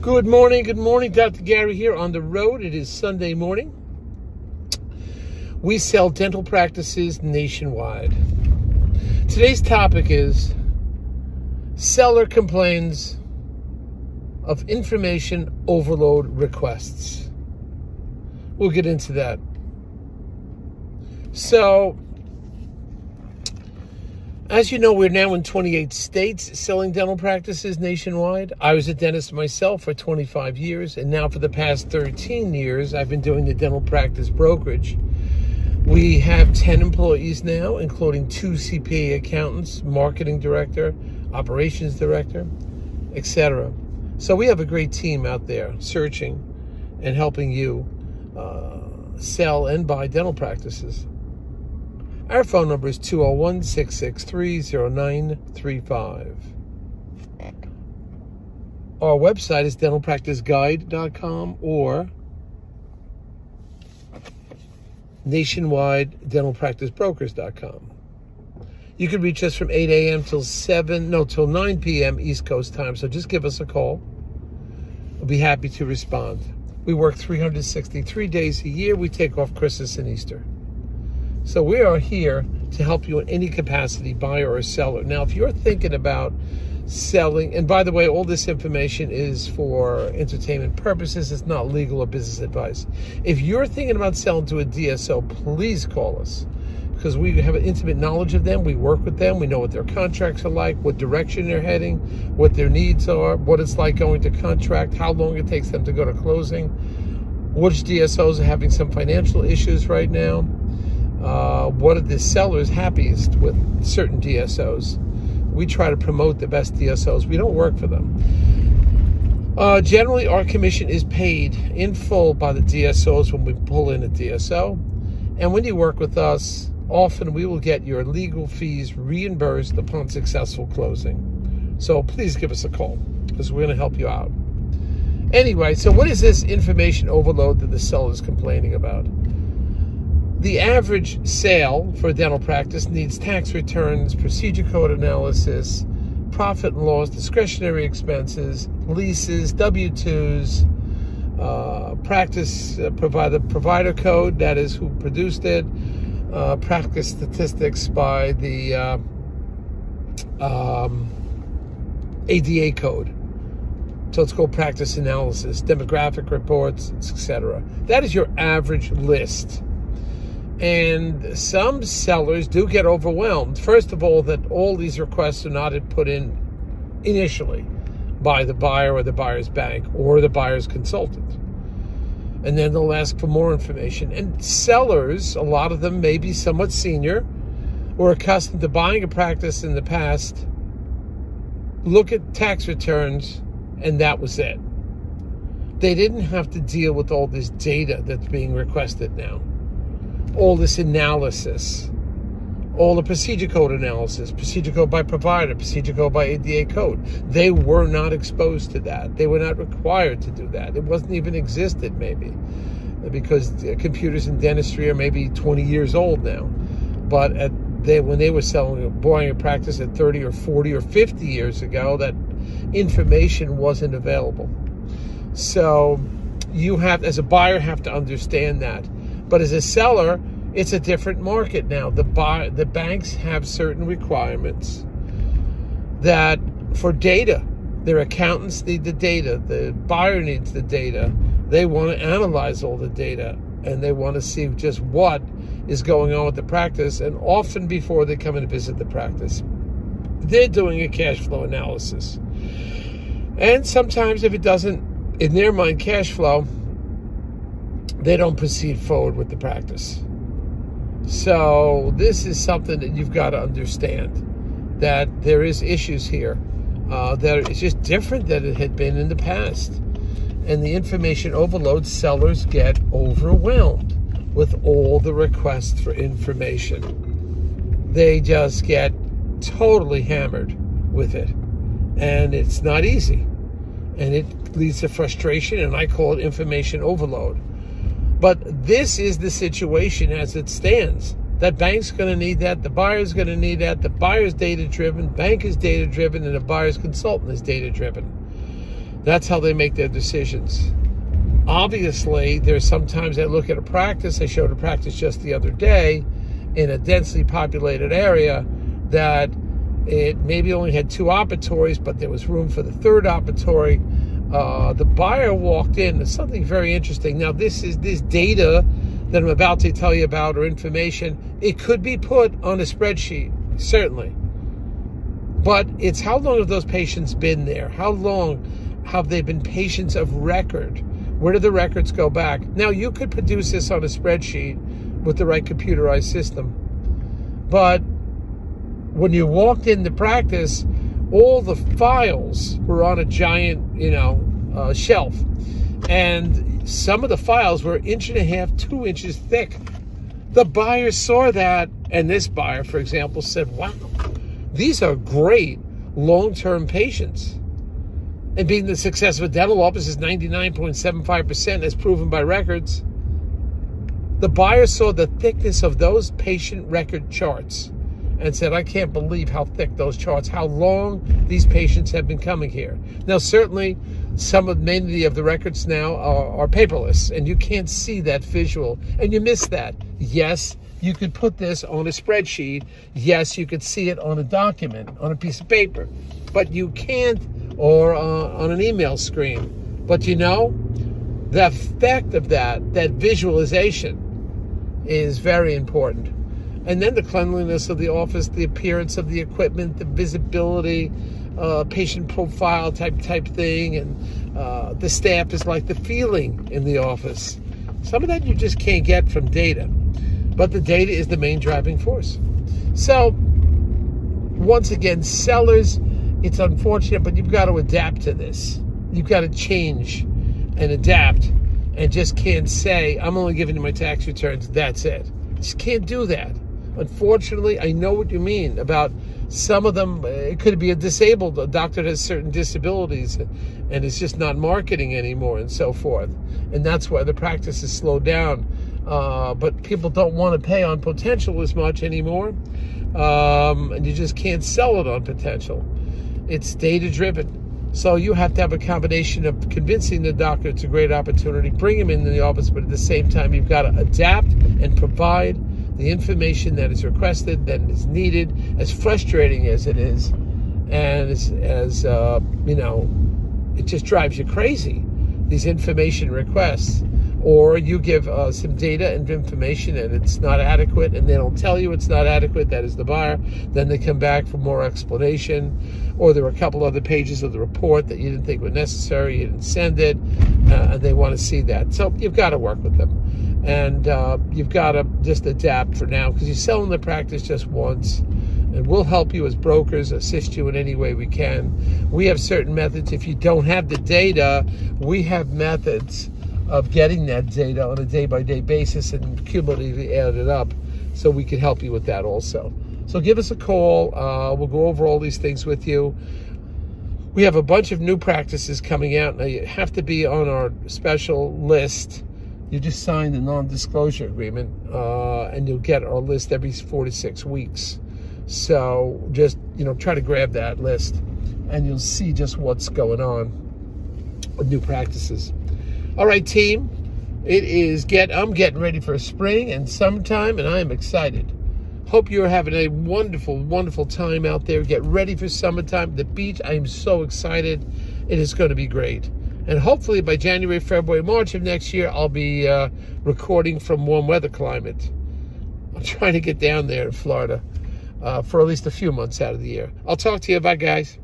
Good morning, good morning. Dr. Gary here on the road. It is Sunday morning. We sell dental practices nationwide. Today's topic is seller complains of information overload requests. We'll get into that. So, as you know, we're now in 28 states selling dental practices nationwide. I was a dentist myself for 25 years, and now for the past 13 years, I've been doing the dental practice brokerage. We have 10 employees now, including two CPA accountants, marketing director, operations director, etc. So we have a great team out there searching and helping you uh, sell and buy dental practices. Our phone number is 201 663 0935. Our website is dentalpracticeguide.com or nationwide dentalpracticebrokers.com. You can reach us from 8 a.m. till 7, no, till 9 p.m. East Coast time. So just give us a call. We'll be happy to respond. We work 363 days a year. We take off Christmas and Easter. So we are here to help you in any capacity, buyer or seller. Now, if you're thinking about selling, and by the way, all this information is for entertainment purposes, it's not legal or business advice. If you're thinking about selling to a DSO, please call us because we have an intimate knowledge of them. We work with them. We know what their contracts are like, what direction they're heading, what their needs are, what it's like going to contract, how long it takes them to go to closing, which DSOs are having some financial issues right now uh, what are the sellers happiest with certain DSOs. We try to promote the best DSOs. We don't work for them. Uh, generally, our commission is paid in full by the DSOs when we pull in a DSO. And when you work with us, often we will get your legal fees reimbursed upon successful closing. So please give us a call because we're going to help you out. Anyway, so what is this information overload that the seller is complaining about? The average sale for dental practice needs tax returns, procedure code analysis, profit and loss, discretionary expenses, leases, W 2s, uh, practice uh, provider, provider code, that is who produced it, uh, practice statistics by the uh, um, ADA code. So it's called practice analysis, demographic reports, etc. That is your average list. And some sellers do get overwhelmed. First of all, that all these requests are not put in initially by the buyer or the buyer's bank or the buyer's consultant. And then they'll ask for more information. And sellers, a lot of them may be somewhat senior or accustomed to buying a practice in the past, look at tax returns, and that was it. They didn't have to deal with all this data that's being requested now all this analysis, all the procedure code analysis, procedure code by provider, procedure code by ADA code. They were not exposed to that. They were not required to do that. It wasn't even existed, maybe, because computers in dentistry are maybe 20 years old now. But at they, when they were selling, buying a practice at 30 or 40 or 50 years ago, that information wasn't available. So you have, as a buyer, have to understand that but as a seller, it's a different market now. The buy, the banks have certain requirements that for data, their accountants need the data, the buyer needs the data. They want to analyze all the data and they want to see just what is going on with the practice. And often before they come and visit the practice, they're doing a cash flow analysis. And sometimes, if it doesn't, in their mind, cash flow, they don't proceed forward with the practice. So this is something that you've got to understand that there is issues here uh, that it's just different than it had been in the past, and the information overload sellers get overwhelmed with all the requests for information. They just get totally hammered with it, and it's not easy, and it leads to frustration, and I call it information overload but this is the situation as it stands. That bank's going to need that. The buyer's going to need that. The buyer's data driven. Bank is data driven, and the buyer's consultant is data driven. That's how they make their decisions. Obviously, there's sometimes I look at a practice, I showed a practice just the other day in a densely populated area that it maybe only had two operatories, but there was room for the third operatory. Uh, the buyer walked in. Something very interesting. Now, this is this data that I'm about to tell you about or information. It could be put on a spreadsheet, certainly. But it's how long have those patients been there? How long have they been patients of record? Where do the records go back? Now, you could produce this on a spreadsheet with the right computerized system. But when you walked into practice, all the files were on a giant, you know, uh, shelf. And some of the files were inch and a half, two inches thick. The buyer saw that, and this buyer, for example, said, wow, these are great long-term patients. And being the success of a dental office is 99.75% as proven by records, the buyer saw the thickness of those patient record charts and said, I can't believe how thick those charts, how long these patients have been coming here. Now, certainly, some of many of the records now are, are paperless, and you can't see that visual, and you miss that. Yes, you could put this on a spreadsheet. Yes, you could see it on a document, on a piece of paper, but you can't, or uh, on an email screen. But you know, the effect of that, that visualization, is very important. And then the cleanliness of the office, the appearance of the equipment, the visibility, uh, patient profile type type thing, and uh, the staff is like the feeling in the office. Some of that you just can't get from data, but the data is the main driving force. So, once again, sellers, it's unfortunate, but you've got to adapt to this. You've got to change and adapt and just can't say, I'm only giving you my tax returns, that's it. Just can't do that. Unfortunately, I know what you mean about some of them. It could be a disabled a doctor has certain disabilities and it's just not marketing anymore and so forth. And that's why the practice is slowed down. Uh, but people don't want to pay on potential as much anymore. Um, and you just can't sell it on potential. It's data driven. So you have to have a combination of convincing the doctor it's a great opportunity, bring him into the office, but at the same time, you've got to adapt and provide the information that is requested, that is needed, as frustrating as it is, and as, as uh, you know, it just drives you crazy, these information requests. Or you give uh, some data and information and it's not adequate and they don't tell you it's not adequate that is the buyer then they come back for more explanation. Or there are a couple other pages of the report that you didn't think were necessary you didn't send it uh, and they want to see that. So you've got to work with them and uh, you've got to just adapt for now because you're selling the practice just once and we'll help you as brokers assist you in any way we can we have certain methods if you don't have the data we have methods of getting that data on a day by day basis and cumulatively add it up so we can help you with that also. So give us a call. Uh, we'll go over all these things with you. We have a bunch of new practices coming out. Now you have to be on our special list. You just sign a non-disclosure agreement uh, and you'll get our list every four to six weeks. So just, you know, try to grab that list and you'll see just what's going on with new practices. All right, team. It is get. I'm getting ready for spring and summertime, and I am excited. Hope you're having a wonderful, wonderful time out there. Get ready for summertime. The beach. I am so excited. It is going to be great. And hopefully by January, February, March of next year, I'll be uh, recording from warm weather climate. I'm trying to get down there in Florida uh, for at least a few months out of the year. I'll talk to you. Bye, guys.